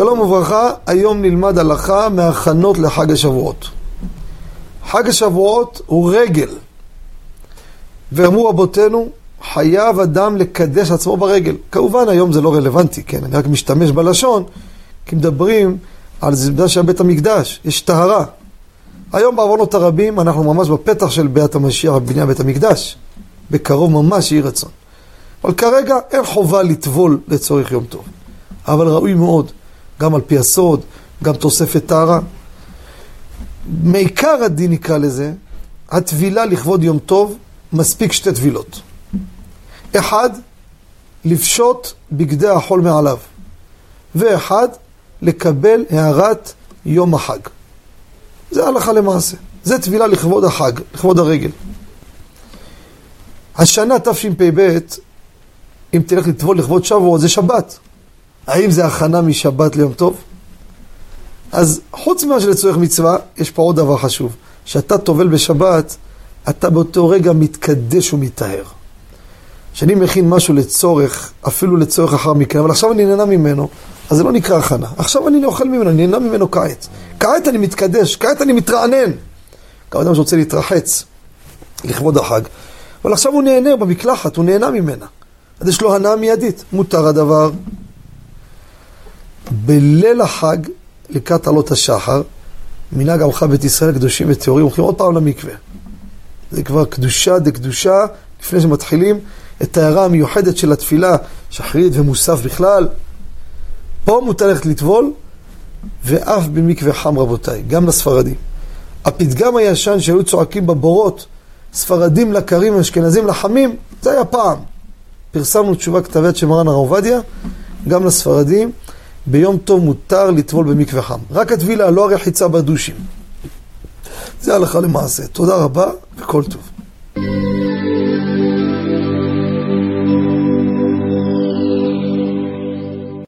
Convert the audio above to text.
שלום וברכה, היום נלמד הלכה מהכנות לחג השבועות. חג השבועות הוא רגל. ואמרו רבותינו, חייב אדם לקדש עצמו ברגל. כמובן היום זה לא רלוונטי, כן? אני רק משתמש בלשון, כי מדברים על זמדה של בית המקדש, יש טהרה. היום בעוונות הרבים אנחנו ממש בפתח של ביאת המשיח בבניין בית המקדש. בקרוב ממש יהי רצון. אבל כרגע אין חובה לטבול לצורך יום טוב. אבל ראוי מאוד, גם על פי הסוד, גם תוספת טהרה. מעיקר הדין נקרא לזה, הטבילה לכבוד יום טוב, מספיק שתי טבילות. אחד, לפשוט בגדי החול מעליו. ואחד, לקבל הערת יום החג. זה הלכה למעשה. זה טבילה לכבוד החג, לכבוד הרגל. השנה תשפ"ב, אם תלך לטבול לכבוד שבוע, זה שבת. האם זה הכנה משבת ליום טוב? אז חוץ ממה שלצורך מצווה, יש פה עוד דבר חשוב. כשאתה טובל בשבת, אתה באותו רגע מתקדש ומטהר. כשאני מכין משהו לצורך, אפילו לצורך אחר מכן, אבל עכשיו אני נהנה ממנו, אז זה לא נקרא הכנה. עכשיו אני אוכל ממנו, אני נהנה ממנו כעת. כעת אני מתקדש, כעת אני מתרענן. גם אדם שרוצה להתרחץ לכבוד החג, אבל עכשיו הוא נהנה במקלחת, הוא נהנה ממנה. אז יש לו הנאה מיידית. מותר הדבר. בליל החג, לקראת עלות השחר, מנהג עמך בית ישראל קדושים וטהורים, הולכים עוד פעם למקווה. זה כבר קדושה דקדושה, לפני שמתחילים את ההערה המיוחדת של התפילה, שחרית ומוסף בכלל. פה מותר ללכת לטבול, ואף במקווה חם רבותיי, גם לספרדים. הפתגם הישן שהיו צועקים בבורות, ספרדים לקרים ואשכנזים לחמים, זה היה פעם. פרסמנו תשובה כתבת של מרן הרב עובדיה, גם לספרדים, ביום טוב מותר לטבול במקווה חם. רק הטבילה, לא הרחיצה בדושים. זה הלכה למעשה. תודה רבה וכל טוב.